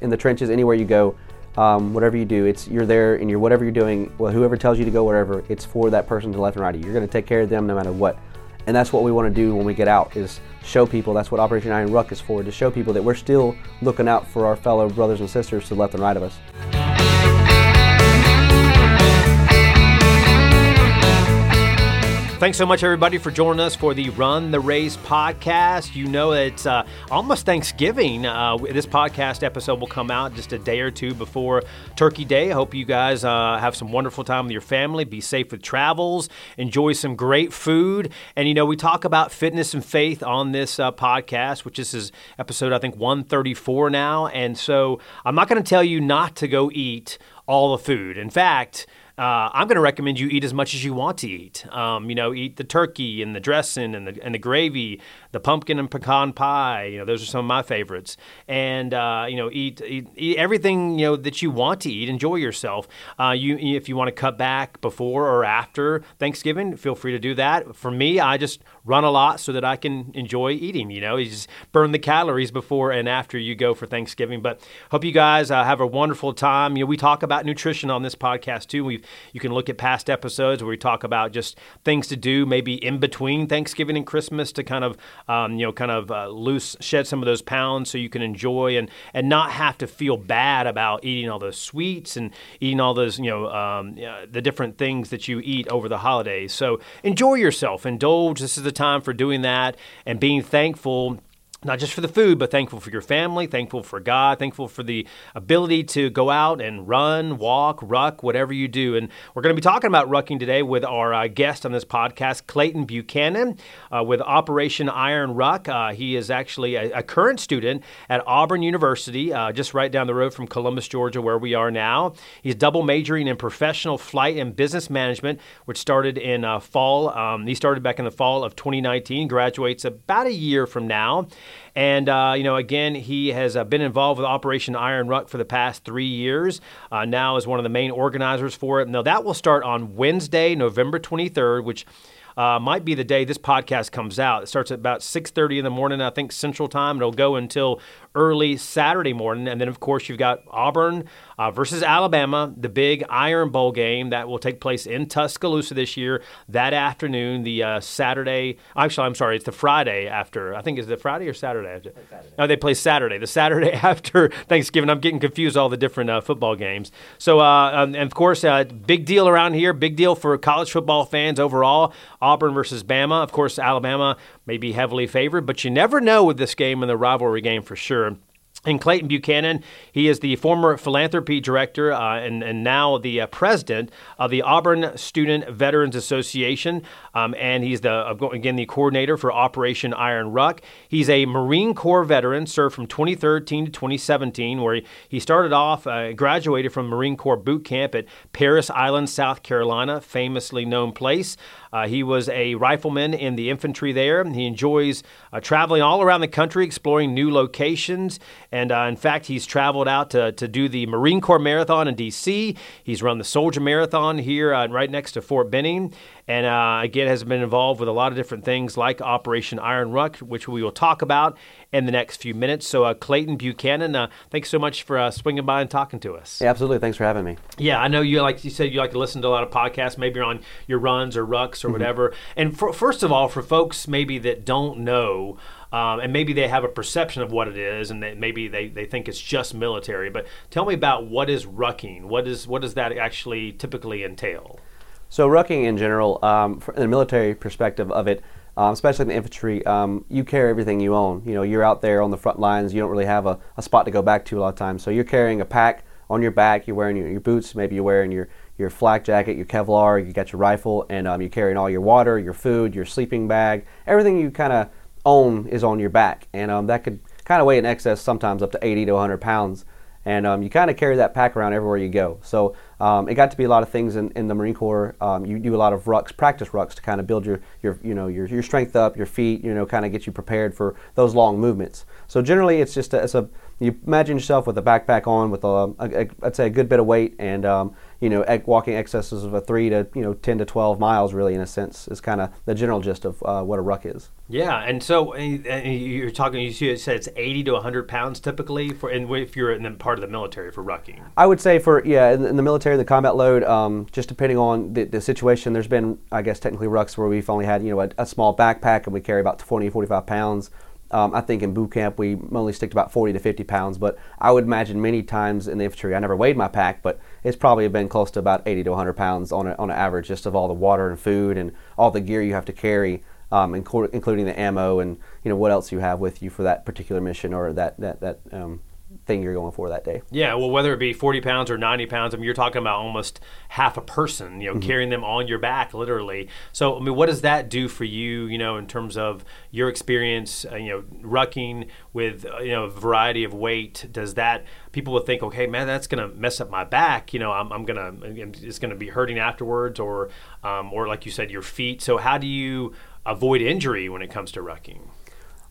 in the trenches, anywhere you go, um, whatever you do, it's you're there and you're whatever you're doing. Well, whoever tells you to go wherever, it's for that person to left and right. You're going to take care of them no matter what, and that's what we want to do when we get out is show people. That's what Operation Iron Ruck is for to show people that we're still looking out for our fellow brothers and sisters to left and right of us. Thanks so much, everybody, for joining us for the Run the Race podcast. You know, it's uh, almost Thanksgiving. Uh, this podcast episode will come out just a day or two before Turkey Day. I hope you guys uh, have some wonderful time with your family. Be safe with travels. Enjoy some great food. And, you know, we talk about fitness and faith on this uh, podcast, which this is episode, I think, 134 now. And so I'm not going to tell you not to go eat all the food. In fact, uh, I'm going to recommend you eat as much as you want to eat. Um, you know, eat the turkey and the dressing and the and the gravy, the pumpkin and pecan pie. You know, those are some of my favorites. And uh, you know, eat, eat, eat everything you know that you want to eat. Enjoy yourself. Uh, you if you want to cut back before or after Thanksgiving, feel free to do that. For me, I just run a lot so that I can enjoy eating. You know, you just burn the calories before and after you go for Thanksgiving. But hope you guys uh, have a wonderful time. You know, we talk about nutrition on this podcast too. We you can look at past episodes where we talk about just things to do maybe in between Thanksgiving and Christmas to kind of um, you know kind of uh, loose shed some of those pounds so you can enjoy and and not have to feel bad about eating all those sweets and eating all those you know um, the different things that you eat over the holidays. So enjoy yourself, indulge. This is the time for doing that and being thankful not just for the food, but thankful for your family, thankful for God, thankful for the ability to go out and run, walk, ruck, whatever you do. And we're going to be talking about rucking today with our uh, guest on this podcast, Clayton Buchanan, uh, with Operation Iron Ruck. Uh, he is actually a, a, current student at Auburn University, uh, just right down the road from Columbus, Georgia, where we are now. He's double majoring in professional flight and business management, which started in uh, fall. Um, he started back in the fall of 2019, graduates about a year from now. And, uh, you know, again, he has uh, been involved with Operation Iron Ruck for the past three years, uh, now is one of the main organizers for it. Now, that will start on Wednesday, November 23rd, which uh, might be the day this podcast comes out. It starts at about 6:30 in the morning, I think Central Time. It'll go until early Saturday morning, and then of course you've got Auburn uh, versus Alabama, the big Iron Bowl game that will take place in Tuscaloosa this year. That afternoon, the uh, Saturday. Actually, I'm sorry, it's the Friday after. I think is the Friday or Saturday after. Saturday. No, they play Saturday. The Saturday after Thanksgiving. I'm getting confused all the different uh, football games. So, uh, um, and of course, uh, big deal around here. Big deal for college football fans overall. Auburn versus Bama. Of course, Alabama may be heavily favored, but you never know with this game and the rivalry game for sure. And Clayton Buchanan, he is the former philanthropy director uh, and, and now the uh, president of the Auburn Student Veterans Association. Um, and he's the again the coordinator for Operation Iron Ruck. He's a Marine Corps veteran, served from 2013 to 2017, where he, he started off, uh, graduated from Marine Corps boot camp at Parris Island, South Carolina, famously known place. Uh, he was a rifleman in the infantry there. He enjoys uh, traveling all around the country, exploring new locations. And uh, in fact, he's traveled out to, to do the Marine Corps Marathon in D.C. He's run the Soldier Marathon here uh, right next to Fort Benning. And uh, again, has been involved with a lot of different things like Operation Iron Ruck, which we will talk about in the next few minutes. So, uh, Clayton Buchanan, uh, thanks so much for uh, swinging by and talking to us. Yeah, absolutely. Thanks for having me. Yeah, I know you like you said you like to listen to a lot of podcasts, maybe on your runs or rucks or mm-hmm. whatever. And for, first of all, for folks maybe that don't know. Um, and maybe they have a perception of what it is, and they, maybe they, they think it's just military. But tell me about what is rucking. What is what does that actually typically entail? So rucking in general, um, from the military perspective of it, um, especially in the infantry, um, you carry everything you own. You know, you're out there on the front lines. You don't really have a, a, spot to go back to a lot of times. So you're carrying a pack on your back. You're wearing your, your boots. Maybe you're wearing your your flak jacket, your Kevlar. You got your rifle, and um, you're carrying all your water, your food, your sleeping bag. Everything you kind of own is on your back, and um, that could kind of weigh in excess sometimes up to 80 to 100 pounds and um, you kind of carry that pack around everywhere you go. So um, it got to be a lot of things in, in the Marine Corps. Um, you do a lot of rucks, practice rucks to kind of build your, your you know your, your strength up, your feet, you know, kind of get you prepared for those long movements. So generally, it's just a, it's a you imagine yourself with a backpack on, with a, a, a I'd say a good bit of weight, and um, you know, walking excesses of a three to you know ten to twelve miles, really in a sense, is kind of the general gist of uh, what a ruck is. Yeah, and so and you're talking. You said it's eighty to hundred pounds typically for, and if you're in the part of the military for rucking. I would say for yeah, in, in the military, the combat load, um, just depending on the, the, situation. There's been, I guess, technically rucks where we've only had you know a, a small backpack and we carry about 20, 45 pounds. Um, I think in boot camp we only stick to about 40 to 50 pounds, but I would imagine many times in the infantry, I never weighed my pack, but it's probably been close to about 80 to 100 pounds on, a, on an average just of all the water and food and all the gear you have to carry, um, including the ammo and you know what else you have with you for that particular mission or that that that um, thing you're going for that day. Yeah, well, whether it be 40 pounds or 90 pounds, I mean, you're talking about almost half a person, you know, mm-hmm. carrying them on your back, literally. So, I mean, what does that do for you, you know, in terms of your experience, uh, you know, rucking with, uh, you know, a variety of weight? Does that, people will think, okay, man, that's going to mess up my back, you know, I'm, I'm going to, it's going to be hurting afterwards, or, um, or like you said, your feet. So, how do you avoid injury when it comes to rucking?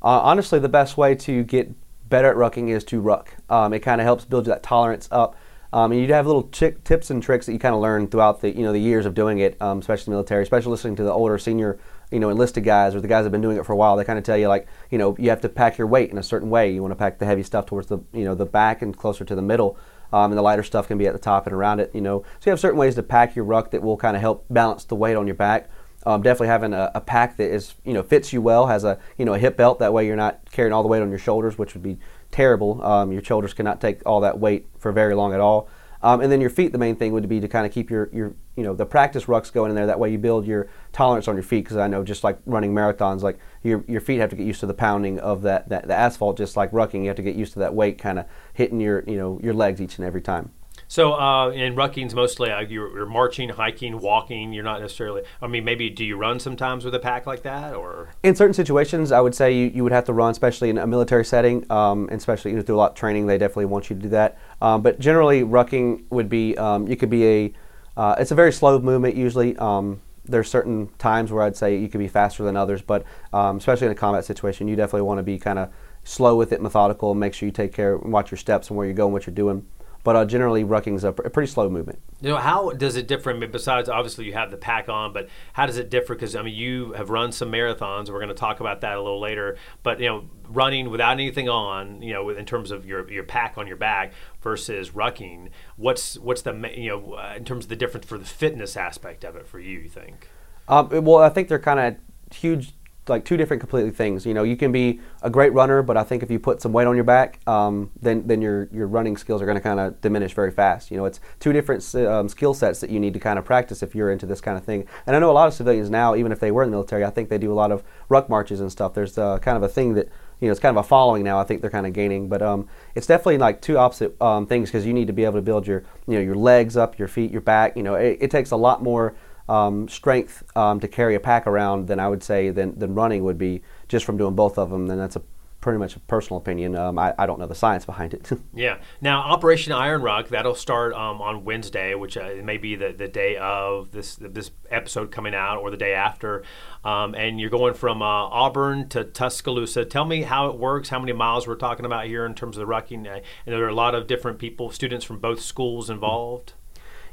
Uh, honestly, the best way to get better at rucking is to ruck. Um, it kind of helps build that tolerance up. Um, and you have little tips and tricks that you kind of learn throughout the you know the years of doing it, um, especially military, especially listening to the older senior you know enlisted guys or the guys that have been doing it for a while. They kind of tell you like you know you have to pack your weight in a certain way. You want to pack the heavy stuff towards the you know the back and closer to the middle. Um, and the lighter stuff can be at the top and around it, you know. So you have certain ways to pack your ruck that will kind of help balance the weight on your back. Um, definitely having a, a, pack that is you know fits you well, has a you know a hip belt. That way you're not carrying all the weight on your shoulders, which would be terrible. Um, your shoulders cannot take all that weight for very long at all. Um, and then your feet, the main thing would be to kind of keep your, your, you know, the practice rucks going in there. That way you build your tolerance on your feet. Because I know just like running marathons, like your, your feet have to get used to the pounding of that, that the asphalt. Just like rucking, you have to get used to that weight kind of hitting your, you know, your legs each and every time. So uh, in rucking's mostly uh, you're, you're, marching, hiking, walking. You're not necessarily. I mean, maybe do you run sometimes with a pack like that, or in certain situations, I would say you, you would have to run, especially in a military setting, um, and especially you know, through a lot of training. They definitely want you to do that. Um, but generally, rucking would be um, you could be a. Uh, it's a very slow movement usually. Um, there's certain times where I'd say you could be faster than others, but um, especially in a combat situation, you definitely want to be kind of slow with it, methodical, and make sure you take care, and watch your steps and where you're going, what you're doing. But uh, generally, rucking is a, pr- a, pretty slow movement. You know, how does it differ? I mean, besides, obviously, you have the pack on, but how does it differ? Because I mean, you have run some marathons. We're going to talk about that a little later. But you know, running without anything on, you know, in terms of your your pack on your back versus rucking, what's what's the you know uh, in terms of the difference for the fitness aspect of it for you? You think? Um, well, I think they're kind of huge like two different completely things. You know, you can be a great runner, but I think if you put some weight on your back, um, then then your your running skills are going to kind of diminish very fast. You know, it's two different um, skill sets that you need to kind of practice if you're into this kind of thing. And I know a lot of civilians now, even if they were in the military, I think they do a lot of ruck marches and stuff. There's uh, kind of a thing that you know it's kind of a following now. I think they're kind of gaining, but um, it's definitely like two opposite um, things because you need to be able to build your you know your legs up, your feet, your back. You know, it, it takes a lot more um, strength um, to carry a pack around than I would say than, than running would be just from doing both of them. Then that's a pretty much a personal opinion. Um, I, I, don't know the science behind it. yeah. Now, Operation Iron Ruck that'll start um, on Wednesday, which uh, may be the, the day of this this episode coming out or the day after. Um, and you're going from uh, Auburn to Tuscaloosa. Tell me how it works. How many miles we're talking about here in terms of the rucking? Uh, and there are a lot of different people, students from both schools involved.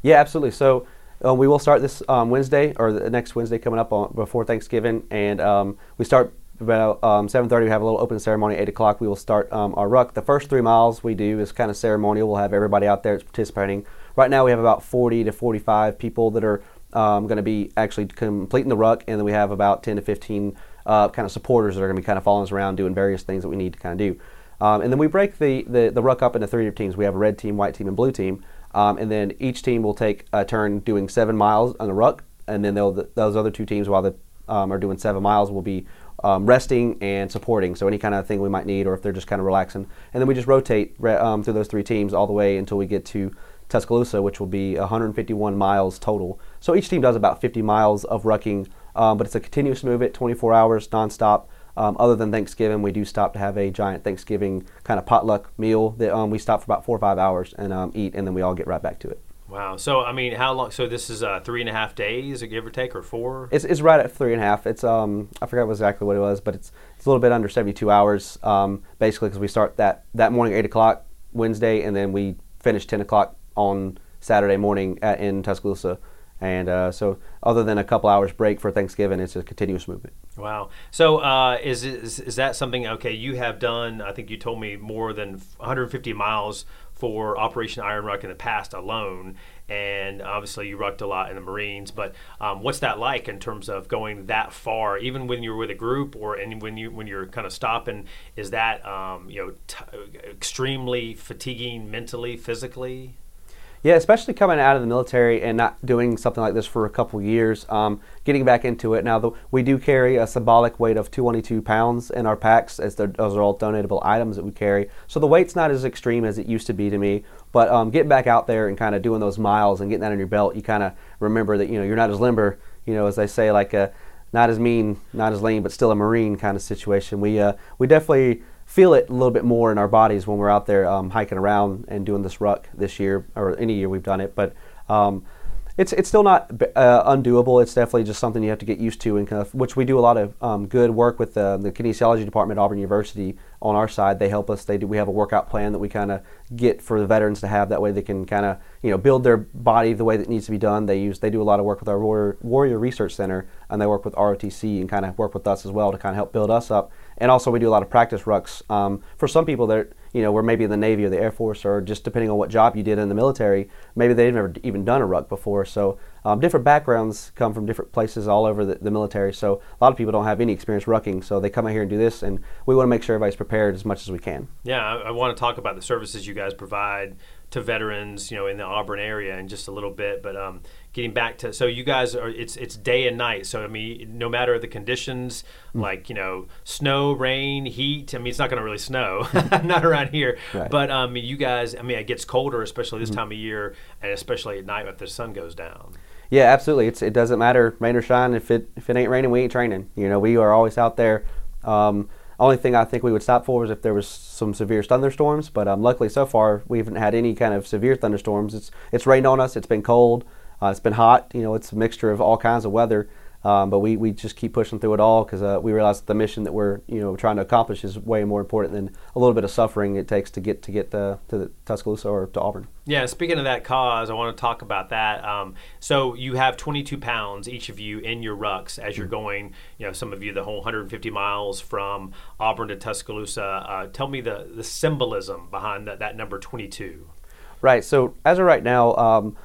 Yeah, absolutely. So um, we will start this um, Wednesday or the next Wednesday coming up on, before Thanksgiving, and um, we start about 7:30. Um, we have a little open ceremony. 8 o'clock, we will start um, our ruck. The first three miles we do is kind of ceremonial. We'll have everybody out there participating. Right now, we have about 40 to 45 people that are um, going to be actually completing the ruck, and then we have about 10 to 15 uh, kind of supporters that are going to be kind of following us around doing various things that we need to kind of do. and then we break the, the, the ruck up into three teams. We have a red team, white team, and blue team. Um, and then each team will take a turn doing seven miles on the ruck, and then those other two teams, while they um, are doing seven miles, will be um, resting and supporting. So any kind of thing we might need, or if they're just kind of relaxing, and then we just rotate um, through those three teams all the way until we get to Tuscaloosa, which will be 151 miles total. So each team does about 50 miles of rucking, um, but it's a continuous movement, 24 hours nonstop. Um, other than Thanksgiving, we do stop to have a giant Thanksgiving kind of potluck meal that um, we stop for about four or five hours and um, eat, and then we all get right back to it. Wow. So I mean, how long? So this is uh, three and a half days, a give or take, or four? It's, it's right at three and a half. It's um I forgot exactly what it was, but it's It's a little bit under 72 hours, um, basically, because we start that that morning eight o'clock Wednesday, and then we finish 10 o'clock on Saturday morning at, in Tuscaloosa. And uh, so, other than a couple hours break for Thanksgiving, it's a continuous movement. Wow. So, uh, is, is is that something? Okay, you have done. I think you told me more than 150 miles for Operation Iron Ruck in the past alone, and obviously you rucked a lot in the Marines. But um, what's that like in terms of going that far, even when you're with a group or and when you when you're kind of stopping? Is that um, you know t- extremely fatiguing mentally, physically? Yeah, especially coming out of the military and not doing something like this for a couple years, um, getting back into it. Now, the, we do carry a symbolic weight of 222 pounds in our packs, as those are all donatable items that we carry. So the weight's not as extreme as it used to be to me. But um, getting back out there and kind of doing those miles and getting that on your belt, you kind of remember that you know you're not as limber, you know, as they say, like a not as mean, not as lean, but still a Marine kind of situation. We uh, we definitely feel it a little bit more in our bodies when we're out there um, hiking around and doing this ruck this year or any year we've done it. But um, it's it's still not uh, undoable. It's definitely just something you have to get used to, and kind of, which we do a lot of um, good work with the, the kinesiology department at Auburn University on our side. They help us. They do. We have a workout plan that we kind of get for the veterans to have. That way they can kind of you know build their body the way that needs to be done. They use they do a lot of work with our Warrior, Warrior Research Center, and they work with ROTC and kind of work with us as well to kind of help build us up. And also we do a lot of practice rucks um, for some people that you know were maybe in the Navy or the Air Force or just depending on what job you did in the military. Maybe they've never even done a ruck before. So um, different backgrounds come from different places all over the, the, military. So a lot of people don't have any experience rucking. So they come out here and do this, and we want to make sure everybody's prepared as much as we can. Yeah, I, I want to talk about the services you guys provide to veterans, you know, in the Auburn area in just a little bit. But um, getting back to so you guys are it's it's day and night. So I mean, no matter the conditions, mm. like you know, snow, rain, heat. I mean, it's not going to really snow, not around here. Right. But um, you guys, I mean, it gets colder, especially this mm-hmm. time of year, and especially at night after the sun goes down. Yeah, absolutely. It's it doesn't matter rain or shine. If it if it ain't raining, we ain't training. You know, we are always out there. Um, only thing I think we would stop for is if there was some severe thunderstorms. But um, luckily, so far we haven't had any kind of severe thunderstorms. It's it's rained on us. It's been cold. Uh, it's been hot. You know, it's a mixture of all kinds of weather. Um, but we, we just keep pushing through it all because uh, we realize the mission that we're you know trying to accomplish is way more important than a little bit of suffering it takes to get to get the, to the Tuscaloosa or to Auburn. Yeah, speaking of that cause, I want to talk about that. Um, so you have 22 pounds each of you in your rucks as you're mm-hmm. going. You know, some of you the whole 150 miles from Auburn to Tuscaloosa. Uh, tell me the the symbolism behind that, that number 22. Right. So as of right now. Um,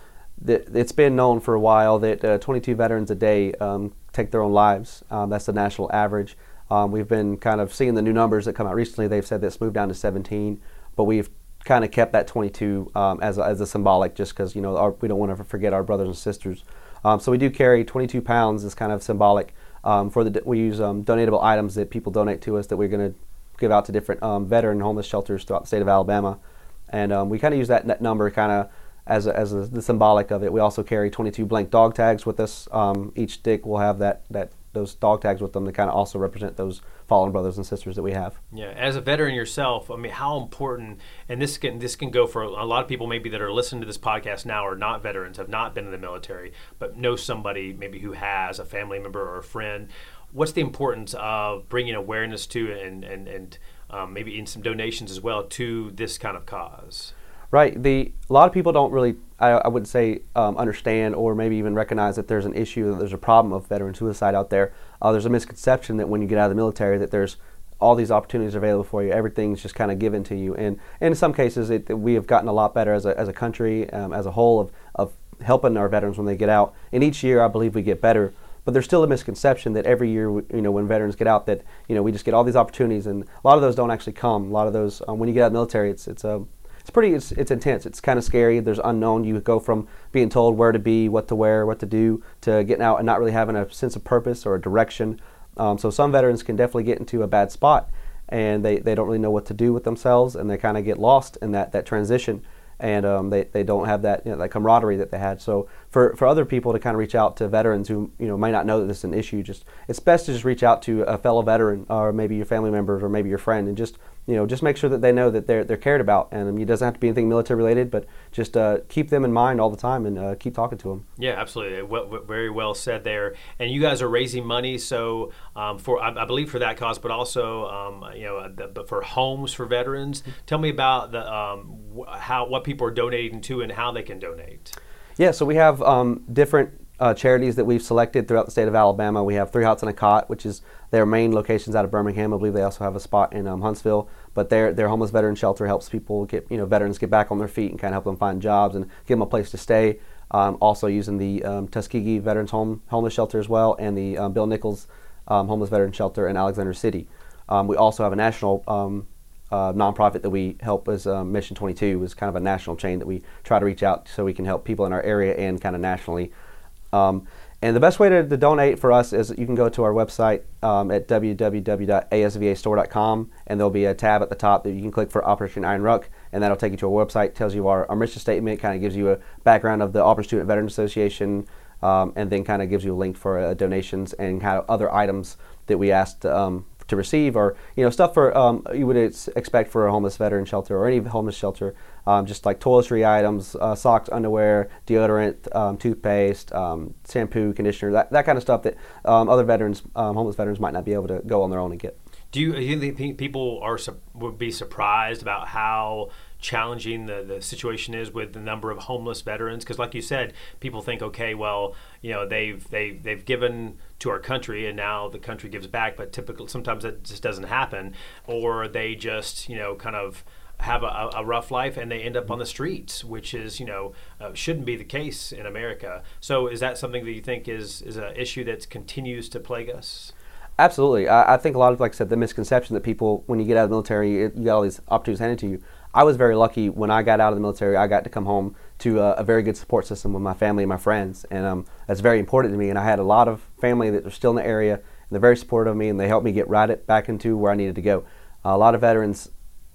it's been known for a while that uh, 22 veterans a day um, take their own lives. Um, that's the national average. Um, we've been kind of seeing the new numbers that come out recently. They've said that's moved down to 17, but we've kind of kept that 22 um, as, a, as a symbolic just because you know our, we don't want to forget our brothers and sisters. Um, so we do carry 22 pounds as kind of symbolic um, for the we use donatable items that people donate to us that we're going to give out to different veteran homeless shelters throughout the state of Alabama, and we kind of use that, that number kind of as, as a, the symbolic of it. We also carry 22 blank dog tags with us. Um, each stick will have that, that those dog tags with them to kind of also represent those fallen brothers and sisters that we have. Yeah, as a veteran yourself, I mean, how important, and this can this can go for a lot of people maybe that are listening to this podcast now are not veterans, have not been in the military, but know somebody maybe who has a family member or a friend. What's the importance of bringing awareness to and and and um, maybe in some donations as well to this kind of cause? Right. The a lot of people don't really, I, I would say, um, understand or maybe even recognize that there's an issue, that there's a problem of veteran suicide out there. Uh, there's a misconception that when you get out of the military, that there's all these opportunities available for you. Everything's just kind of given to you. And, and in some cases, it, we have gotten a lot better as a, as a country, um, as a whole, of, of helping our veterans when they get out. And each year, I believe we get better. But there's still a misconception that every year, you know, when veterans get out, that you know we just get all these opportunities, and a lot of those don't actually come. A lot of those, um, when you get out of the military, it's it's a it's pretty it's, it's intense. It's kind of scary. There's unknown. You go from being told where to be what to wear what to do to getting out and not really having a sense of purpose or a direction. Um, so some veterans can definitely get into a bad spot and they, they don't really know what to do with themselves and they kind of get lost in that, that transition and um, they, they don't have that, you know, that camaraderie that they had. So for, for other people to kind of reach out to veterans who you know might not know that this is an issue, just it's best to just reach out to a fellow veteran or maybe your family members or maybe your friend and just you know, just make sure that they know that they're they're cared about, and it doesn't have to be anything military related, but just uh, keep them in mind all the time and uh, keep talking to them. Yeah, absolutely. Well, very well said there. And you guys are raising money, so um, for I, I, believe for that cause, but also um, you know, the, for homes for veterans. Tell me about the um, how what people are donating to and how they can donate. Yeah, so we have um, different uh, charities that we've selected throughout the state of Alabama. We have Three Hots and a Cot, which is their main locations out of Birmingham. I believe they also have a spot in um, Huntsville. But their their homeless veteran shelter helps people get you know veterans get back on their feet and kind of help them find jobs and give them a place to stay. Um, also using the um, Tuskegee Veterans Home Homeless Shelter as well, and the um, Bill Nichols um, Homeless Veteran Shelter in Alexander City. Um, we also have a national uh, nonprofit that we help as Mission 22 is kind of a national chain that we try to reach out so we can help people in our area and kind of nationally. Um, and the best way to, to, donate for us is you can go to our website um, at www.asvastore.com, and there'll be a tab at the top that you can click for Operation Iron Ruck, and that'll take you to our website, tells you our, our mission statement, kind of gives you a background of the Auburn Student Veteran Association, um, and then kind of gives you a link for uh, donations and kind of other items that we asked um, to receive, or you know stuff for um, you would expect for a homeless veteran shelter or any homeless shelter, um, just like toiletry items, uh, socks, underwear, deodorant, um, toothpaste, um, shampoo, conditioner, that, that kind of stuff that um, other veterans, um, homeless veterans, might not be able to go on their own and get. Do you, do you think people are would be surprised about how challenging the, the situation is with the number of homeless veterans because like you said people think okay well you know they've they, they've given to our country and now the country gives back but typically sometimes that just doesn't happen or they just you know kind of have a, a, rough life and they end up on the streets, which is you know uh, shouldn't be the case in America. So is that something that you think is is an issue that continues to plague us? Absolutely, I, I, think a lot of like I said the misconception that people when you get out of the military you, you got all these opportunities handed to you. I was very lucky when I got out of the military. I got to come home to a, a very good support system with my family and my friends, and um, that's very important to me. And I had a lot of family that were still in the area, and they're very supportive of me, and they helped me get right back into where I needed to go. Uh, a lot of veterans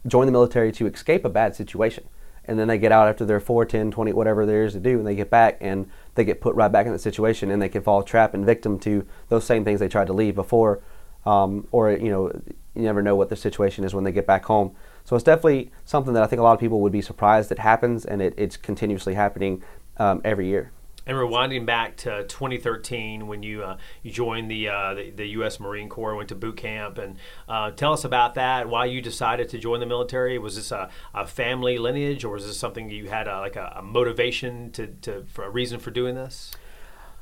join the military to escape a bad situation, and then they get out after their 4, 10, 20, whatever there is to do, and they get back and they get put right back in that situation, and they can fall trap and victim to those same things they tried to leave before, um, or you know, you never know what the situation is when they get back home. So it's definitely something that I think a lot of people would be surprised that happens, and it, it's continuously happening um, every year. And rewinding back to 2013 when you uh, you joined the, uh, the, the U.S. Marine Corps, went to boot camp, and uh, tell us about that. Why you decided to join the military? Was this a, a family lineage, or was this something you had a, like a, a motivation to, to for a reason for doing this?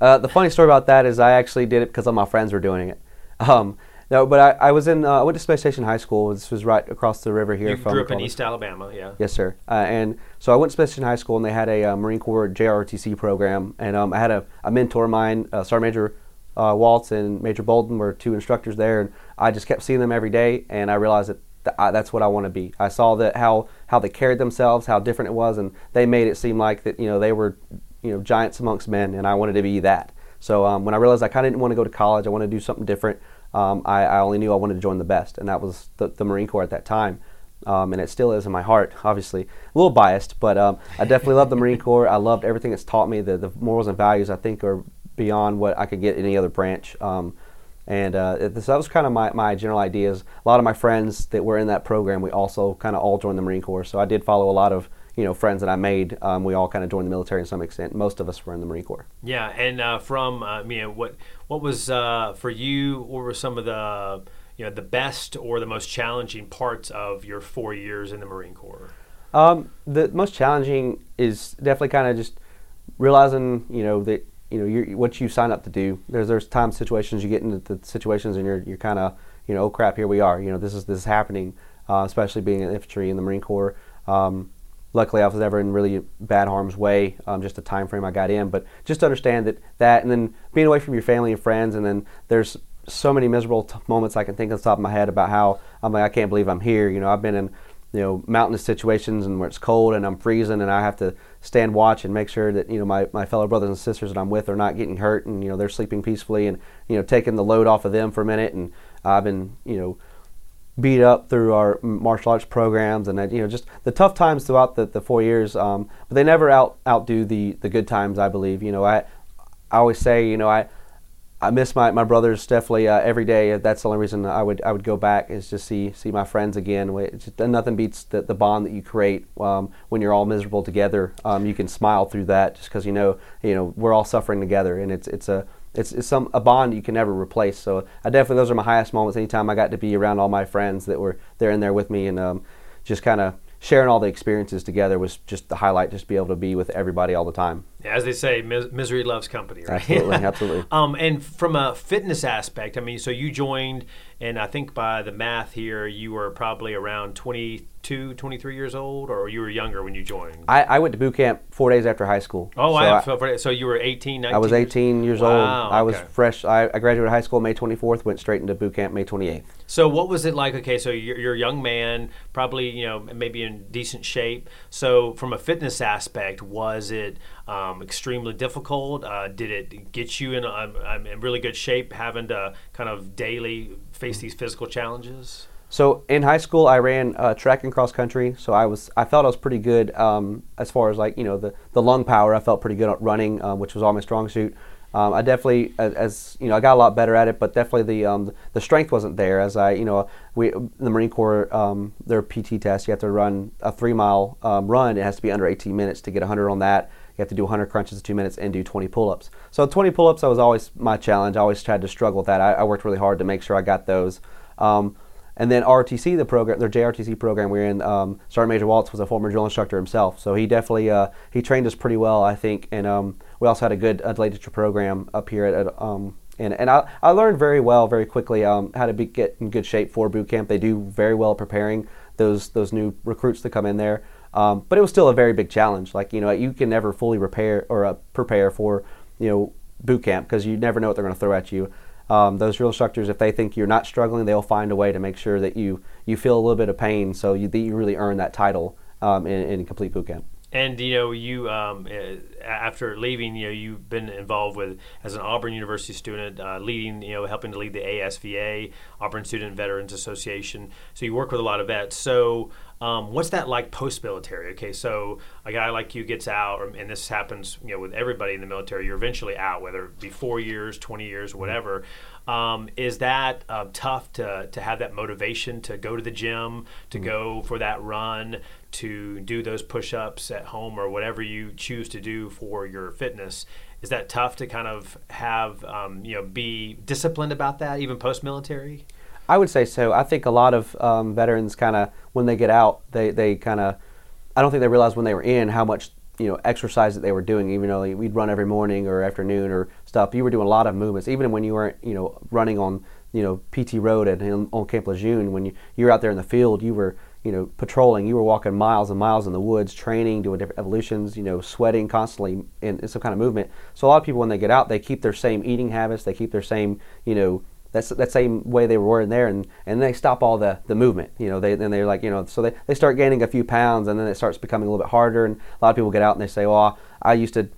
Uh, the funny story about that is I actually did it because all my friends were doing it. Um, no, but I, I was in. Uh, I went to Smiths Station High School. This was right across the river here you from. grew up in East Alabama, yeah. Yes, sir. Uh, and so I went to Smiths Station High School, and they had a uh, Marine Corps JROTC program, and um, I had a, a mentor of mine, uh, Sergeant Major uh, Waltz and Major Bolden, were two instructors there, and I just kept seeing them every day, and I realized that th- I, that's what I want to be. I saw that how how they carried themselves, how different it was, and they made it seem like that you know they were you know giants amongst men, and I wanted to be that. So um, when I realized I kind of didn't want to go to college, I wanted to do something different um, I, I, only knew I wanted to join the best, and that was the, the Marine Corps at that time. Um, and it still is in my heart, obviously. A little biased, but um, I definitely love the Marine Corps. I loved everything it's taught me. The, the morals and values, I think, are beyond what I could get in any other branch. Um, and uh, it, so that was kind of my, my general ideas. A lot of my friends that were in that program, we also kind of all joined the Marine Corps. So I did follow a lot of you know friends that I made, um, we all kind of joined the military to some extent. Most of us were in the Marine Corps. Yeah, and uh, from uh, you know what what was uh, for you? What were some of the you know the best or the most challenging parts of your four years in the Marine Corps? Um, the most challenging is definitely kind of just realizing you know that you know you're, what you sign up to do. There's there's times situations you get into the situations and you're you're kind of you know oh crap here we are you know this is this is happening. Uh, especially being in infantry in the Marine Corps. Um, luckily I was never in really bad harm's way, um, just the time frame I got in. But just to understand that that, and then being away from your family and friends, and then there's so many miserable t- moments I can think of the top of my head about how I'm like I can't believe I'm here. You know, I've been in you know mountainous situations and where it's cold and I'm freezing and I have to stand watch and make sure that you know my, my fellow brothers and sisters that I'm with are not getting hurt and you know they're sleeping peacefully and you know taking the load off of them for a minute and I've been you know beat up through our martial arts programs and you know just the tough times throughout the, the four years um, but they never out outdo the the good times I believe you know I I always say you know I I miss my, my brothers definitely uh, every day. That's the only reason I would I would go back is just see see my friends again. Just, nothing beats the, the bond that you create um, when you're all miserable together. Um, you can smile through that just because you know you know we're all suffering together, and it's it's a it's, it's some a bond you can never replace. So I definitely those are my highest moments. Anytime I got to be around all my friends that were there and there with me, and um, just kind of sharing all the experiences together was just the highlight. Just be able to be with everybody all the time. As they say, mis- misery loves company, right? Absolutely, absolutely. um, and from a fitness aspect, I mean, so you joined, and I think by the math here, you were probably around 22, 23 years old, or you were younger when you joined. I, I went to boot camp four days after high school. Oh, so I, so you were 18, 19 I was 18 years, wow, old. I was fresh. I, I graduated high school May 24th, went straight into boot camp May 28th. So what was it like? Okay, so you're, you're, a young man, probably you know maybe in decent shape. So from a fitness aspect, was it um, extremely difficult? Uh, did it get you in, um, in really good shape, having to kind of daily face these physical challenges? So in high school, I ran uh, track and cross country. So I was I felt I was pretty good um, as far as like you know the the lung power. I felt pretty good at running, um, which was all my strong suit. Um, I definitely, as, as, you know, I got a lot better at it, but definitely the um, the strength wasn't there. As I, you know, we the Marine Corps, um, their PT test, you have to run a three mile um, run. It has to be under 18 minutes to get 100 on that. You have to do 100 crunches in two minutes and do 20 pull ups. So 20 pull ups, that was always my challenge. I always tried to struggle with that. I, I worked really hard to make sure I got those. Um, and then ROTC, the program, their JROTC program we're in, um, Sergeant Major Waltz was a former drill instructor himself, so he definitely uh, he trained us pretty well, I think. And um, we also had a good literature program up here at, at um, and, and I, I learned very well, very quickly, um, how to be, get in good shape for boot camp. They do very well preparing those those new recruits to come in there. Um, but it was still a very big challenge. Like you know, you can never fully repair or uh, prepare for you know boot camp because you never know what they're going to throw at you um, those drill instructors, if they think you're not struggling, they'll find a way to make sure that you you feel a little bit of pain, so you, that you really earn that title um, in, in complete boot camp. And you know, you um, eh, after leaving, you know, you've been involved with as an Auburn University student, uh, leading, you know, helping to lead the ASVA, Auburn Student Veterans Association. So you work with a lot of vets. So um, what's that like post military? Okay, so a guy like you gets out, and this happens, you know, with everybody in the military. You're eventually out, whether it be four years, twenty years, whatever. Um, is that uh, tough to to have that motivation to go to the gym, to mm-hmm. go for that run, to do those push-ups at home or whatever you choose to do for your fitness? Is that tough to kind of have um, you know be disciplined about that, even post military? I would say so. I think a lot of um, veterans kind of when they get out, they they kind of I don't think they realize when they were in how much you know exercise that they were doing. Even though we'd run every morning or afternoon or stuff, you were doing a lot of movements. Even when you weren't you know running on you know PT Road and on Camp Lejeune, when you you were out there in the field, you were you know patrolling. You were walking miles and miles in the woods, training, doing different evolutions. You know, sweating constantly in, in some kind of movement. So a lot of people when they get out, they keep their same eating habits. They keep their same you know that's that same way they were in there and and they stop all the the movement you know they then they're like you know so they, they start gaining a few pounds and then it starts becoming a little bit harder and a lot of people get out and they say well i used to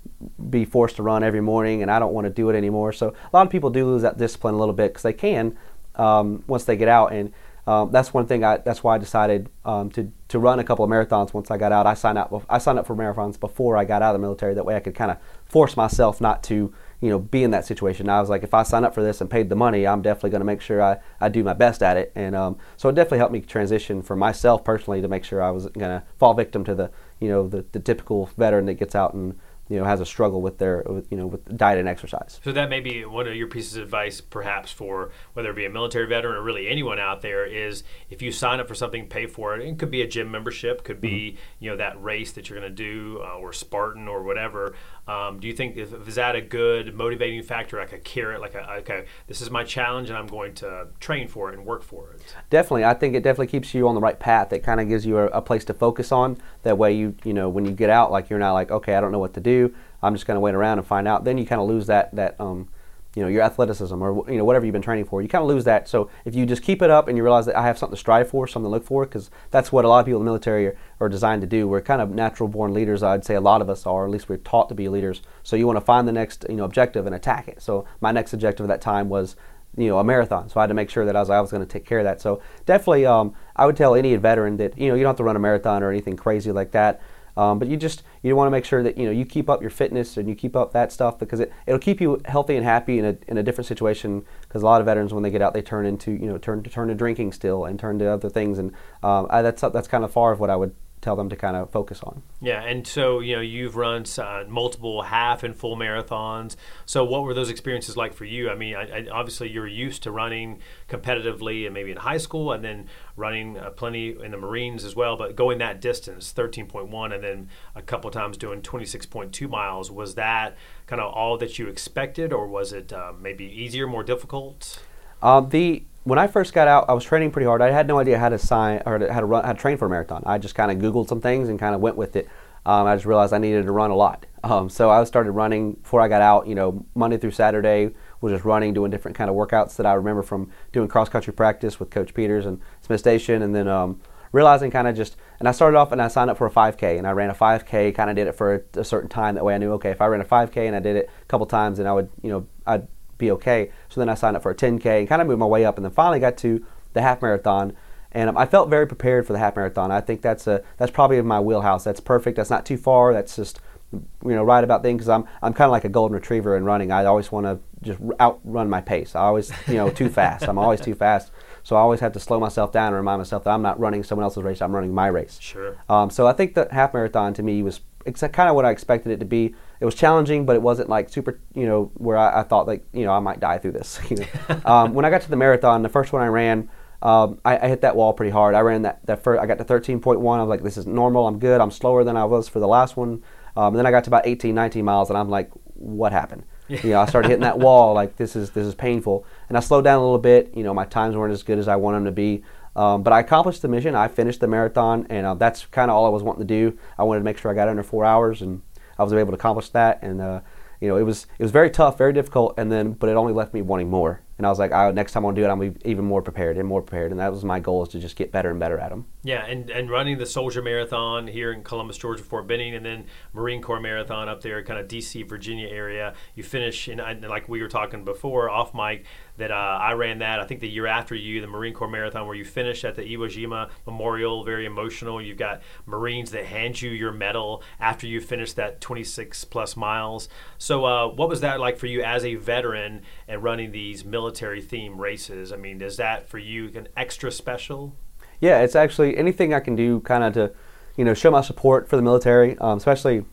be forced to run every morning and i don't want to do it anymore so a lot of people do lose that discipline a little bit because they can um, once they get out and um, that's one thing I, that's why I decided um, to, to run a couple of marathons once I got out. I signed up I signed up for marathons before I got out of the military. That way I could kind of force myself not to you know, be in that situation. I was like, if I sign up for this and paid the money, I'm definitely going to make sure I, I do my best at it. And um, so it definitely helped me transition for myself personally to make sure I was going to fall victim to the, you know, the, the typical veteran that gets out and you know has a struggle with their you know with diet and exercise. So that may be one of your pieces of advice, perhaps for whether it be a military veteran or really anyone out there, is if you sign up for something, pay for it. It could be a gym membership, could be mm-hmm. you know that race that you're going to do, uh, or Spartan or whatever. Um, do you think if, is that a good motivating factor, like a carrot, like a okay, this is my challenge and I'm going to train for it and work for it? Definitely, I think it definitely keeps you on the right path. It kind of gives you a, a place to focus on. That way, you you know when you get out, like you're not like okay, I don't know what to do. I'm just going to wait around and find out. Then you kind of lose that that um, you know your athleticism or you know whatever you've been training for you kind of lose that. So if you just keep it up and you realize that i have something to strive for something to look for because that's what a lot of people in the military are, are, designed to do. We're kind of natural born leaders i'd say a lot of us are at least we're taught to be leaders. So you want to find the next you know objective and attack it. So my next objective at that time was you know a marathon. So i had to make sure that i was, I was going to take care of that. So definitely um, i would tell any veteran that you know you don't have to run a marathon or anything crazy like that Um, but you just you want to make sure that you know you keep up your fitness and you keep up that stuff because it it'll keep you healthy and happy in a in a different situation. Because a lot of veterans when they get out they turn into you know turn to turn to drinking still and turn to other things and um, I, that's that's kind of far of what I would tell them to kind of focus on. Yeah, and so you know you've run uh, multiple half and full marathons. So what were those experiences like for you? I mean, I, I, obviously you're used to running competitively and maybe in high school, and then running uh, plenty in the Marines as well. But going that distance, 13.1, and then a couple times doing 26.2 miles, was that kind of all that you expected, or was it uh, maybe easier, more difficult? Uh, the when I first got out, I was training pretty hard. I had no idea how to sign or how to run, how to train for a marathon. I just kind of Googled some things and kind of went with it. Um, I just realized I needed to run a lot. Um, so I started running before I got out. You know, Monday through Saturday was just running, doing different kind of workouts that I remember from doing cross country practice with Coach Peters and Smith Station, and then um, realizing kind of just. And I started off and I signed up for a 5K, and I ran a 5K. Kind of did it for a, a certain time. That way I knew okay, if I ran a 5K and I did it a couple times, and I would you know I'd be okay. So then I signed up for a 10K and kind of moved my way up, and then finally got to the half marathon. And um, I felt very prepared for the half marathon. I think that's a that's probably in my wheelhouse. That's perfect. That's not too far. That's just you know right about things because I'm I'm kind of like a golden retriever in running. I always want to just outrun my pace. I always you know too fast. I'm always too fast. So I always have to slow myself down and remind myself that I'm not running someone else's race. I'm running my race. Sure. Um, so I think the half marathon to me was kind of what I expected it to be it was challenging, but it wasn't like super, you know, where I, I thought like, you know, I might die through this. You know? um, when I got to the marathon, the first one I ran, um, I, I, hit that wall pretty hard. I ran that, that first, I got to 13.1. I was like, this is normal. I'm good. I'm slower than I was for the last one. Um, then I got to about 18, 19 miles, and I'm like, what happened? you know, I started hitting that wall. Like this is this is painful, and I slowed down a little bit. You know, my times weren't as good as I wanted them to be. Um, but I accomplished the mission. I finished the marathon, and uh, that's kind of all I was wanting to do. I wanted to make sure I got under four hours, and I was able to accomplish that, and uh, you know, it was it was very tough, very difficult, and then but it only left me wanting more. And I was like, next time I'll do it, be even more prepared and more prepared. And that was my goal is to just get better and better at them. Yeah, and, and running the Soldier Marathon here in Columbus, Georgia, Fort Benning, and then Marine Corps Marathon up there, kind of D.C., Virginia area. You finish, and like we were talking before off mic, that uh, I ran that. I think the year after you, the Marine Corps Marathon, where you finished at the Iwo Jima Memorial, very emotional. You've got Marines that hand you your medal after you finish that 26 plus miles. So, uh, what was that like for you as a veteran and running these military theme races? I mean, is that for you an extra special? Yeah, it's actually anything I can do kind of to, you know, show my support for the military, um, especially,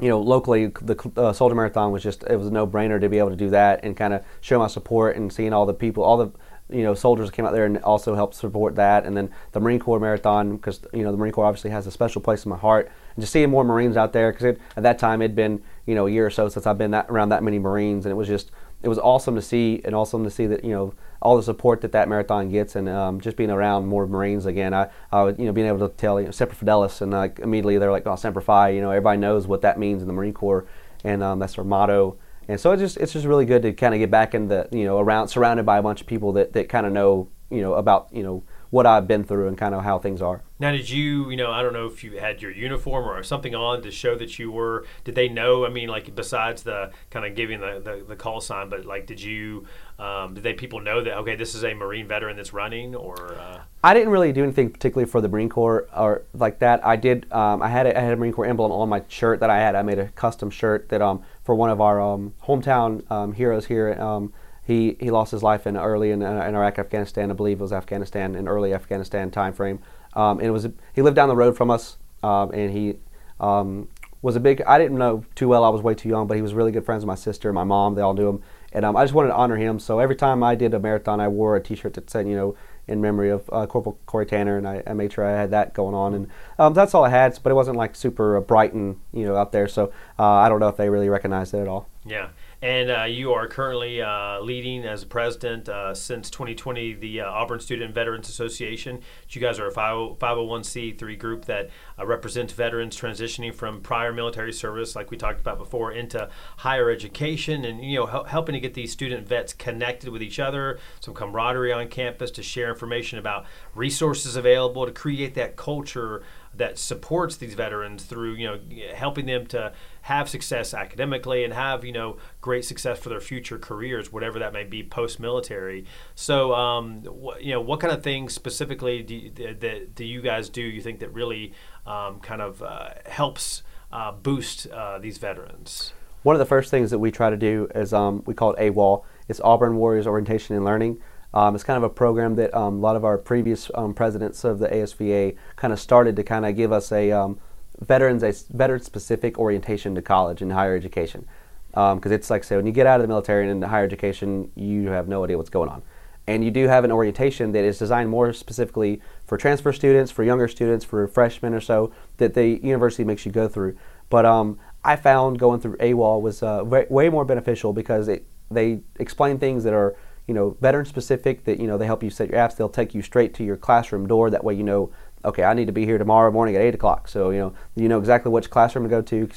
you know, locally. The uh, Soldier Marathon was just it was a no brainer to be able to do that and kind of show my support and seeing all the people, all the you know soldiers came out there and also helped support that and then the marine corps marathon because you know the marine corps obviously has a special place in my heart and just seeing more marines out there because at that time it'd been you know a year or so since i've been that, around that many marines and it was just it was awesome to see and awesome to see that you know all the support that that marathon gets and um, just being around more Marines again. I, I you know, being able to tell, you know, Semper Fidelis and like immediately they're like, oh, Semper Fi, you know, everybody knows what that means in the Marine Corps and um, that's their motto. And so it's just, it's just really good to kind of get back in the, you know, around, surrounded by a bunch of people that, that kind of know, you know, about, you know, what I've been through and kind of how things are. Now, did you, you know, I don't know if you had your uniform or something on to show that you were, did they know? I mean, like, besides the kind of giving the, the, the call sign, but like, did you, um, did they people know that, okay, this is a Marine veteran that's running or? Uh... I didn't really do anything particularly for the Marine Corps or like that. I did, um, I had a, I had a Marine Corps emblem on my shirt that I had. I made a custom shirt that, um, for one of our, um, hometown, um, heroes here, um, he, he lost his life in early in, uh, in Iraq, Afghanistan. I believe it was Afghanistan in early Afghanistan time frame. Um, and it was he lived down the road from us, um, and he um, was a big. I didn't know too well. I was way too young, but he was really good friends with my sister, and my mom. They all knew him, and um, I just wanted to honor him. So every time I did a marathon, I wore a T-shirt that said, you know, in memory of uh, Corporal Corey Tanner, and I, I, made sure I had that going on. And um, that's all I had, but it wasn't like super bright and you know out there. So uh, I don't know if they really recognized it at all. Yeah. And uh, you are currently uh, leading as a president uh, since 2020 the uh, Auburn Student Veterans Association. You guys are a 501c3 group that uh, represents veterans transitioning from prior military service, like we talked about before, into higher education, and you know hel- helping to get these student vets connected with each other, some camaraderie on campus, to share information about resources available, to create that culture that supports these veterans through you know helping them to have success academically and have you know great success for their future careers, whatever that may be post military. So um, wh- you know what kind of things specifically do you, that do you guys do? You think that really um, kind of uh, helps uh, boost uh, these veterans? One of the first things that we try to do is um, we call it AWOL. It's Auburn Warriors Orientation and Learning. Um, it's kind of a program that um, a lot of our previous um, presidents of the ASVA kind of started to kind of give us a um, veterans a veteran specific orientation to college and higher education. Because um, it's like say, when you get out of the military and into higher education, you have no idea what's going on. And you do have an orientation that is designed more specifically for transfer students, for younger students, for freshmen or so, that the university makes you go through. But um, I found going through AWOL was uh, way, way more beneficial because it, they explain things that are you know, veteran specific that, you know, they help you set your apps. They'll take you straight to your classroom door. That way, you know, okay, I need to be here tomorrow morning at 8 o'clock. So, you know, you know exactly which classroom to go to.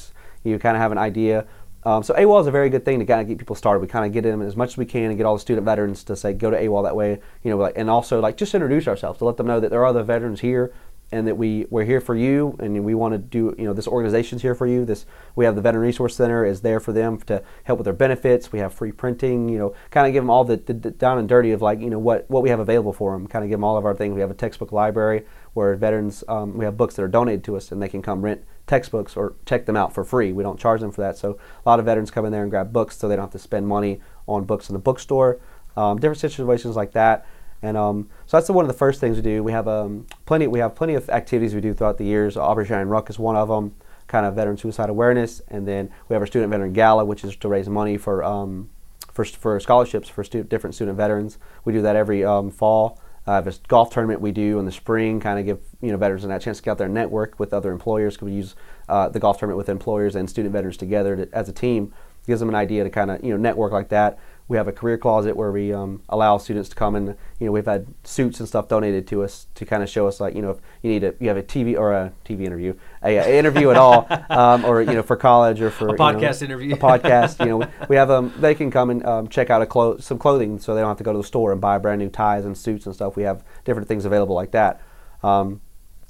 you kind of have an idea. Um, so AWOL is a very good thing to kind of get people started. We kind of get them as much as we can and get all the student veterans to say go to AWOL that way, you know, and also like just introduce ourselves to let them know that there are other veterans here and that we we're here for you and we want to do you know this organization's here for you. This we have the veteran resource center is there for them to help with their benefits. We have free printing you know kind of give them all the, the, the, down and dirty of like you know what what we have available for them kind of give them all of our things. We have a textbook library where veterans um, we have books that are donated to us and they can come rent textbooks or check them out for free. We don't charge them for that. So a lot of veterans come in there and grab books so they don't have to spend money on books in the bookstore. Um, different situations like that and um, so that's one of the first things we do. We have um, plenty. We have plenty of activities we do throughout the years. Operation Ruck is one of them, kind of veteran suicide awareness, and then we have our student veteran gala, which is to raise money for um, for, for scholarships for stu- different student veterans. We do that every um, fall. Uh, have a golf tournament we do in the spring, kind of give you know veterans that chance to get out there and network with other employers. Because we use uh, the golf tournament with employers and student veterans together to, as a team, gives them an idea to kind of you know network like that we have a career closet where we um, allow students to come and you know we've had suits and stuff donated to us to kind of show us like you know if you need a you have a TV or a TV interview a, a interview at all um, or you know for college or for a podcast you know, interview. a podcast you know we have um they can come and um, check out a clo- some clothing so they don't have to go to the store and buy brand new ties and suits and stuff. We have different things available like that. Um,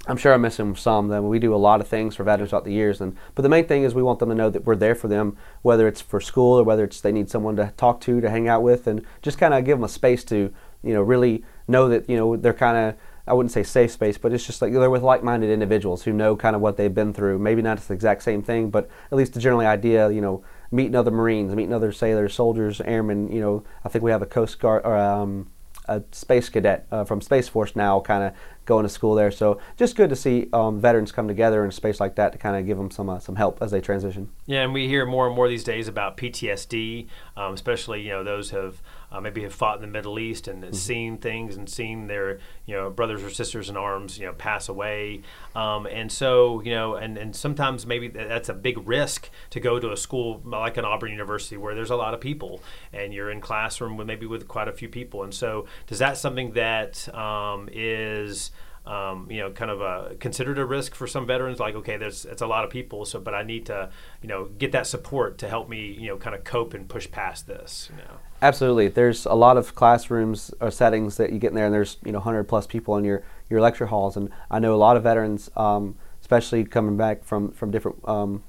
I'm sure I'm missing some. Then we do a lot of things for veterans throughout the years, and but the main thing is we want them to know that we're there for them, whether it's for school or whether it's they need someone to talk to, to hang out with, and just kind of give them a space to, you know, really know that you know they're kind of I wouldn't say safe space, but it's just like they're with like-minded individuals who know kind of what they've been through. Maybe not the exact same thing, but at least the general idea, you know, meeting other Marines, meeting other sailors, soldiers, airmen. You know, I think we have a Coast Guard or um, a space cadet uh, from Space Force now, kind of going to school there. So just good to see um, veterans come together in a space like that to kind of give them some uh, some help as they transition. Yeah, and we hear more and more these days about PTSD, um, especially you know those have uh, maybe have fought in the Middle East and mm-hmm. seen things and seen their you know brothers or sisters in arms you know pass away, um, and so you know and and sometimes maybe that's a big risk to go to a school like an Auburn University where there's a lot of people and you're in classroom with maybe with quite a few people, and so does that something that um, is um, you know, kind of a, considered a risk for some veterans. Like, okay, there's it's a lot of people, so but I need to, you know, get that support to help me, you know, kind of cope and push past this. You know. Absolutely, there's a lot of classrooms or settings that you get in there, and there's you know 100 plus people in your your lecture halls, and I know a lot of veterans, um, especially coming back from from different um,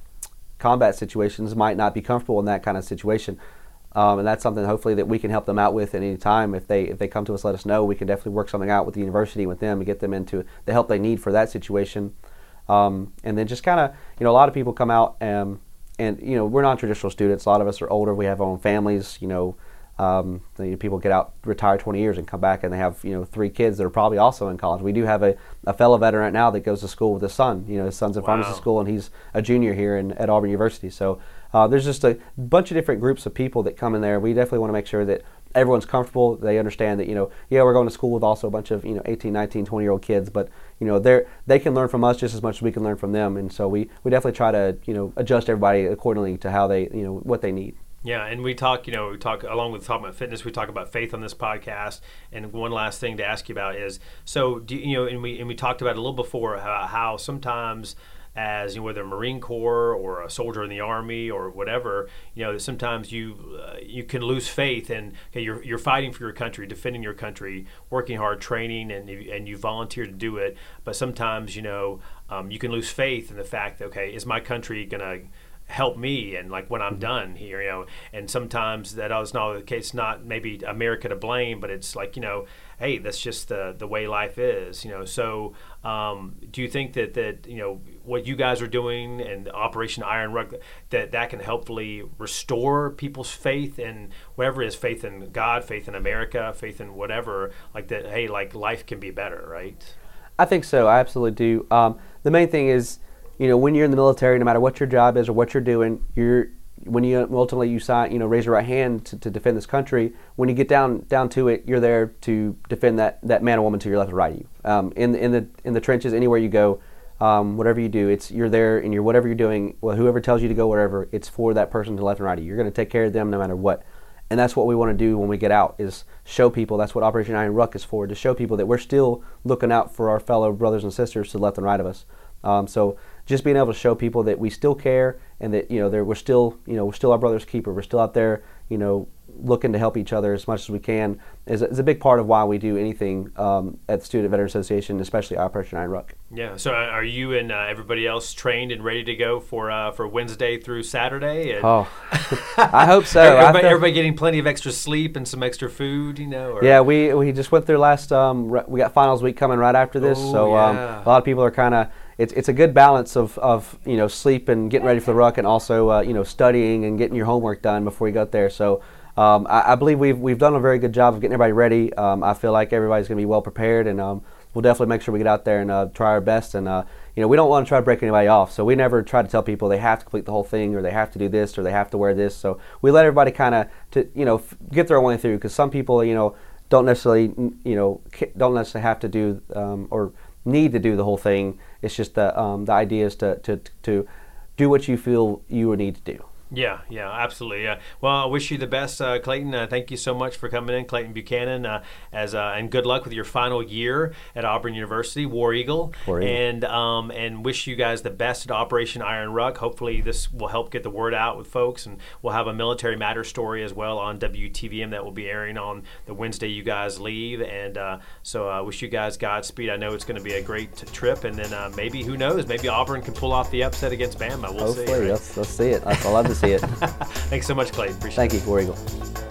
combat situations, might not be comfortable in that kind of situation. Um, and that's something hopefully that we can help them out with at any time. If they if they come to us, let us know. We can definitely work something out with the university with them and get them into the help they need for that situation. Um, and then just kind of you know a lot of people come out and and you know we're non-traditional students. A lot of us are older. We have our own families. You know, um, you know, people get out, retire 20 years, and come back, and they have you know three kids that are probably also in college. We do have a, a fellow veteran right now that goes to school with his son. You know, his son's in wow. pharmacy school, and he's a junior here in, at Auburn University. So uh, there's just a bunch of different groups of people that come in there. We definitely want to make sure that everyone's comfortable. They understand that, you know, yeah, we're going to school with also a bunch of, you know, 18, 19, 20 year old kids, but, you know, they're, they can learn from us just as much as we can learn from them. And so we, we definitely try to, you know, adjust everybody accordingly to how they, you know, what they need. Yeah, and we talk, you know, we talk along with talking about fitness, we talk about faith on this podcast. And one last thing to ask you about is, so do you, you know, and we and we talked about a little before about how sometimes as you know, whether a Marine Corps or a soldier in the Army or whatever, you know, sometimes you uh, you can lose faith and okay, you're you're fighting for your country, defending your country, working hard, training, and you, and you volunteer to do it. But sometimes you know um, you can lose faith in the fact that okay, is my country gonna help me and like when I'm mm-hmm. done here, you know. And sometimes that is not the case. Not maybe America to blame, but it's like you know, hey, that's just the the way life is, you know. So Um, do you think that that you know what you guys are doing and Operation Iron Ruck that that can helpfully restore people's faith in whatever is faith in God, faith in America, faith in whatever like that? Hey, like life can be better, right? I think so. I absolutely do. Um, the main thing is, you know, when you're in the military, no matter what your job is or what you're doing, you're when you ultimately you sign, you know, raise your right hand to, to, defend this country. When you get down down to it, you're there to defend that, that man or woman to your left and right of you. Um, in in the in the trenches, anywhere you go, um, whatever you do, it's you're there and you're whatever you're doing. Well, whoever tells you to go, whatever, it's for that person to left and right of you. You're going to take care of them no matter what. And that's what we want to do when we get out is show people. That's what Operation Iron Ruck is for to show people that we're still looking out for our fellow brothers and sisters to the left and right of us. Um, so just being able to show people that we still care and that you know we're still you know we're still our brother's keeper. We're still out there you know looking to help each other as much as we can is, is a big part of why we do anything um, at the Student Veteran Association, especially Operation Iron Ruck. Yeah. So uh, are you and uh, everybody else trained and ready to go for uh, for Wednesday through Saturday? And oh, I hope so. everybody, everybody, getting plenty of extra sleep and some extra food, you know? Or? Yeah, we we just went through last. Um, we got finals week coming right after this, Ooh, so um, a lot of people are kind of it's it's a good balance of, of you know sleep and getting ready for the ruck and also uh, you know studying and getting your homework done before you go there. So um, I, I, believe we've we've done a very good job of getting everybody ready. Um, I feel like everybody's going to be well prepared and um, we'll definitely make sure we get out there and uh, try our best. And uh, you know we don't want to try to break anybody off, so we never try to tell people they have to complete the whole thing or they have to do this or they have to wear this. So we let everybody kind of to you know f- get their own way through because some people you know don't necessarily you know don't necessarily have to do um, or need to do the whole thing. It's just the um, the idea is to, to to do what you feel you need to do. Yeah, yeah, absolutely. Yeah. Well, I wish you the best, uh, Clayton. Uh, thank you so much for coming in, Clayton Buchanan. Uh, as uh, and good luck with your final year at Auburn University, War Eagle. War Eagle. And um, and wish you guys the best at Operation Iron Ruck. Hopefully, this will help get the word out with folks, and we'll have a military matter story as well on WTVM that will be airing on the Wednesday you guys leave. And uh, so, I wish you guys Godspeed. I know it's going to be a great t- trip, and then uh, maybe who knows, maybe Auburn can pull off the upset against Bama. We'll Hopefully, see. Right? let's, let's see it. I love to see it. Thanks so much, Clayton. Appreciate it. Thank it. you, War Eagle.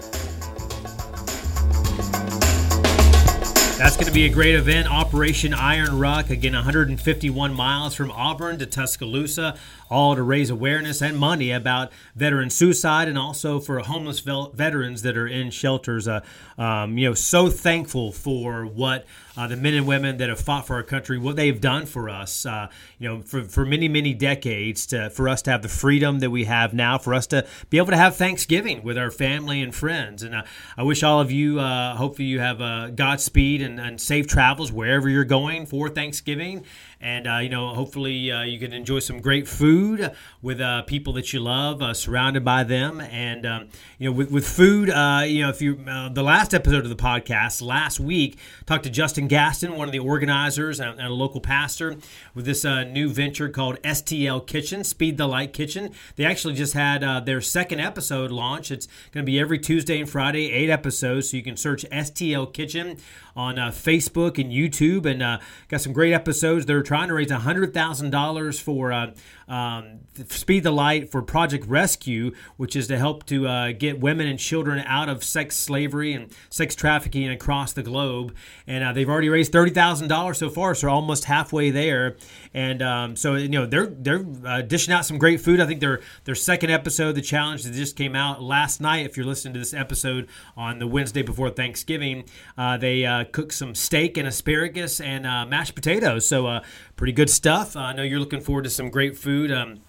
That's going to be a great event. Operation Iron Ruck, again, 151 miles from Auburn to Tuscaloosa, all to raise awareness and money about veteran suicide and also for homeless veterans that are in shelters. Uh, um, you know, so thankful for what uh, the men and women that have fought for our country, what they've done for us, uh, you know, for, for many, many decades, to, for us to have the freedom that we have now, for us to be able to have Thanksgiving with our family and friends. And uh, I wish all of you, uh, hopefully, you have uh, Godspeed and, and safe travels wherever you're going for Thanksgiving. And, uh, you know, hopefully uh, you can enjoy some great food with uh, people that you love, uh, surrounded by them. And, um, you know, with, with food, uh, you know, if you, uh, the last episode of the podcast last week, talked to Justin Gaston, one of the organizers and, and a local pastor, with this new venture called STL Kitchen, Speed the Light Kitchen. They actually just had their second episode launch. It's going to be every Tuesday and Friday, eight episodes. So you can search STL Kitchen on Facebook and YouTube, and got some great episodes. They're trying to raise hundred thousand dollars for uh, um, Speed the Light for Project Rescue, which is to help to uh, get women and children out of sex slavery and sex trafficking across the globe. And uh, they've already raised thirty thousand dollars so far, so almost halfway there. And um, so you know they're they're uh, dishing out some great food. I think their their second episode, the challenge that just came out last night. If you're listening to this episode on the Wednesday before Thanksgiving, uh, they uh, cooked some steak and asparagus and uh, mashed potatoes. So pretty good stuff. I know you're looking forward to some great food. Um,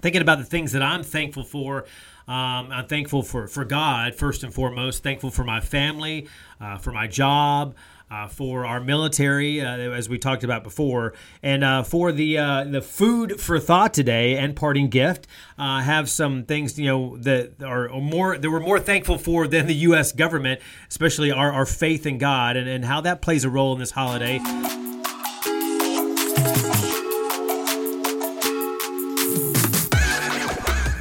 thinking about the things that I'm thankful for. Um, I'm thankful for, for God, first and foremost. Thankful for my family, uh, for my job, uh, for our military, uh, as we talked about before, and uh, for the uh, the food for thought today and parting gift. Uh, have some things you know that are more that we're more thankful for than the U.S. government, especially our, our faith in God and, and how that plays a role in this holiday.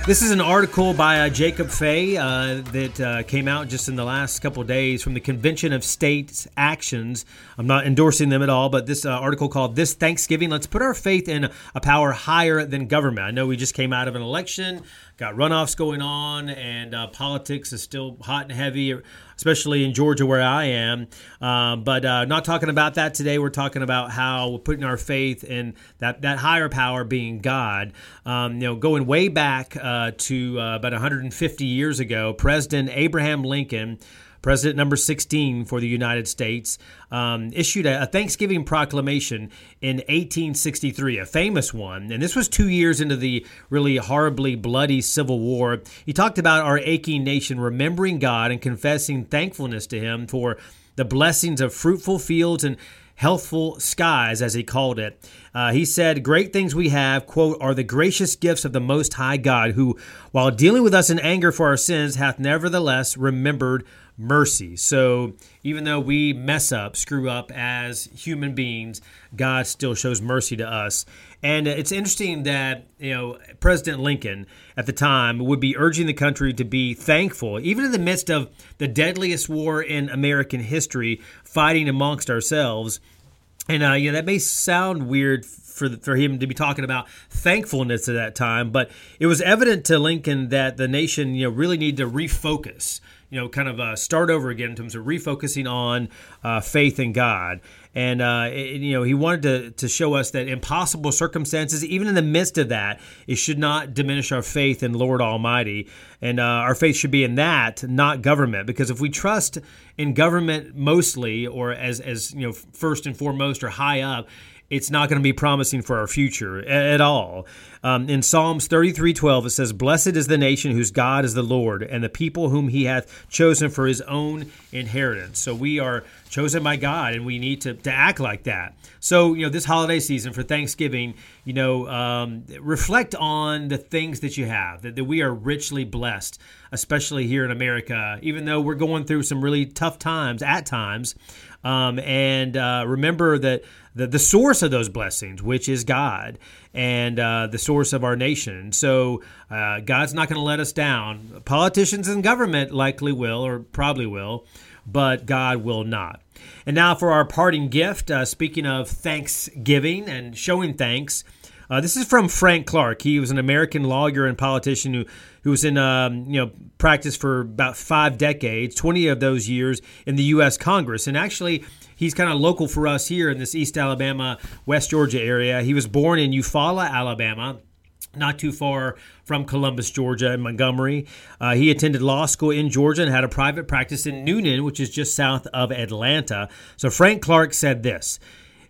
This is an article by uh, Jacob Fay uh, that uh, came out just in the last couple days from the Convention of States Actions. I'm not endorsing them at all, but this uh, article called This Thanksgiving, Let's Put Our Faith in a Power Higher Than Government. I know we just came out of an election, got runoffs going on, and uh, politics is still hot and heavy especially in Georgia where I am. Uh, but uh, not talking about that today. We're talking about how we're putting our faith in that, that higher power being God. Um, you know, going way back uh, to uh, about 150 years ago, President Abraham Lincoln President number 16 for the United States, um, issued a, a, Thanksgiving proclamation in 1863, a famous one. And this was two years into the really horribly bloody Civil War. He talked about our aching nation remembering God and confessing thankfulness to Him for the blessings of fruitful fields and healthful skies, as he called it. Uh, he said, Great things we have, quote, are the gracious gifts of the Most High God, who, while dealing with us in anger for our sins, hath nevertheless remembered mercy. So even though we mess up, screw up as human beings, God still shows mercy to us. And it's interesting that, you know, President Lincoln at the time would be urging the country to be thankful, even in the midst of the deadliest war in American history, fighting amongst ourselves. And, uh, you know, that may sound weird for for him to be talking about thankfulness at that time. But it was evident to Lincoln that the nation, you know, really needed to refocus you know, kind of uh, start over again in terms of refocusing on uh, faith in God. And, uh, it, you know, he wanted to, to show us that impossible circumstances, even in the midst of that, it should not diminish our faith in Lord Almighty. And uh, our faith should be in that, not government. Because if we trust in government mostly, or as, as you know, first and foremost or high up, it's not going to be promising for our future at all. Um, in Psalms 33:12 it says, "Blessed is the nation whose God is the Lord, and the people whom He hath chosen for His own inheritance." So we are chosen by God, and we need to, to act like that. So you know, this holiday season for Thanksgiving, you know, um, reflect on the things that you have that, that we are richly blessed, especially here in America. Even though we're going through some really tough times at times, um, and uh, remember that the, the source of those blessings, which is God, and uh, the source of our nation. So uh, God's not going to let us down. Politicians and government likely will, or probably will, but God will not. And now for our parting gift. Uh, speaking of Thanksgiving and showing thanks, uh, this is from Frank Clark. He was an American lawyer and politician who, who was in um, you know practice for about five decades, 20 of those years in the U.S. Congress. And actually, he's kind of local for us here in this East Alabama, West Georgia area. He was born in Eufaula, Alabama not too far from Columbus, Georgia, and Montgomery. Uh, he attended law school in Georgia and had a private practice in Newnan, which is just south of Atlanta. So Frank Clark said this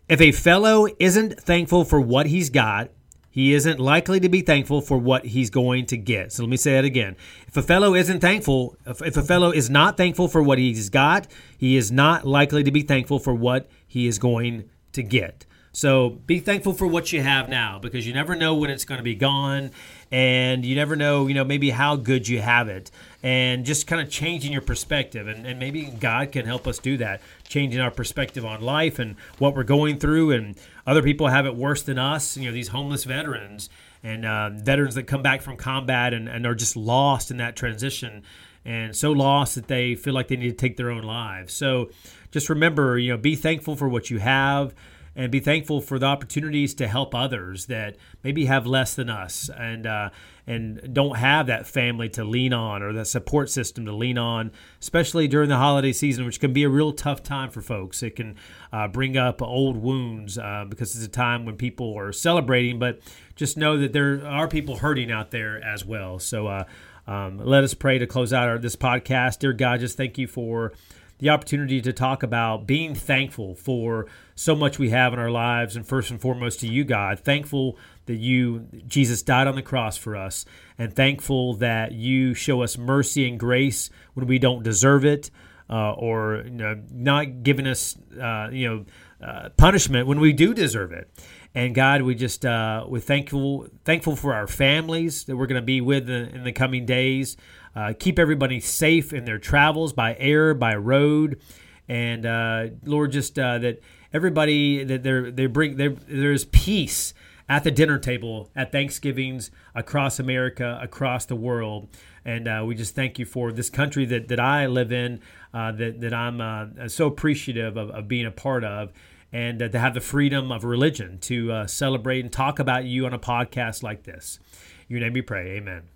If a fellow isn't thankful for what he's got, he isn't likely to be thankful for what he's going to get. So let me say it again. If a fellow isn't thankful, if, if a fellow is not thankful for what he's got, he is not likely to be thankful for what he is going to get. So be thankful for what you have now because you never know when it's going to be gone and you never know, you know, maybe how good you have it and just kind of changing your perspective. And, and maybe God can help us do that, changing our perspective on life and what we're going through. And other people have it worse than us, you know, these homeless veterans and uh, veterans that come back from combat and, and are just lost in that transition and so lost that they feel like they need to take their own lives. So just remember, you know, be thankful for what you have and be thankful for the opportunities to help others that maybe have less than us and uh, and don't have that family to lean on or that support system to lean on, especially during the holiday season, which can be a real tough time for folks. It can uh, bring up old wounds uh, because it's a time when people are celebrating, but just know that there are people hurting out there as well. So uh, um, let us pray to close out our, this podcast. Dear God, just thank you for the opportunity to talk about being thankful for so much we have in our lives, and first and foremost to you, God. Thankful that you, Jesus, died on the cross for us, and thankful that you show us mercy and grace when we don't deserve it, uh, or you know, not giving us, uh, you know, uh, punishment when we do deserve it. And God, we just uh, we're thankful thankful for our families that we're going to be with in, in the coming days. Uh, keep everybody safe in their travels by air, by road, and uh, Lord, just uh, that everybody that they they bring there's peace at the dinner table at Thanksgivings across America, across the world. And uh, we just thank you for this country that, that I live in, uh, that, that I'm uh, so appreciative of, of, being a part of, and to have the freedom of religion to uh, celebrate and talk about you on a podcast like this. Your name we pray. Amen.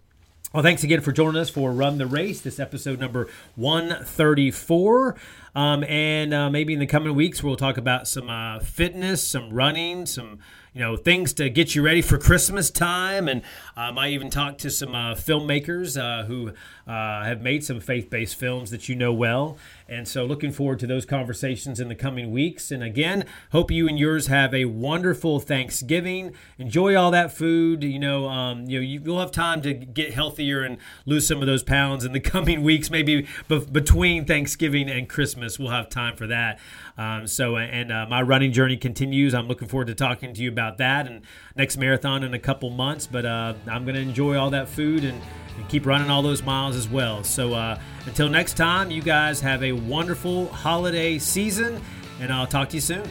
Well, thanks again for joining us for Run the Race, this episode number 134. Um, and uh, maybe in the coming weeks, we'll talk about some uh, fitness, some running, some you know things to get you ready for Christmas time, and um, I even talked to some uh, filmmakers uh, who uh, have made some faith-based films that you know well, and so looking forward to those conversations in the coming weeks. And again, hope you and yours have a wonderful Thanksgiving. Enjoy all that food. You know, um, you know you'll have time to get healthier and lose some of those pounds in the coming weeks. Maybe be- between Thanksgiving and Christmas, we'll have time for that. Um, so, and uh, my running journey continues. I'm looking forward to talking to you about that and next marathon in a couple months. But uh, I'm going to enjoy all that food and, and, keep running all those miles as well. So, uh, until next time, you guys have a wonderful holiday season, and I'll talk to you soon.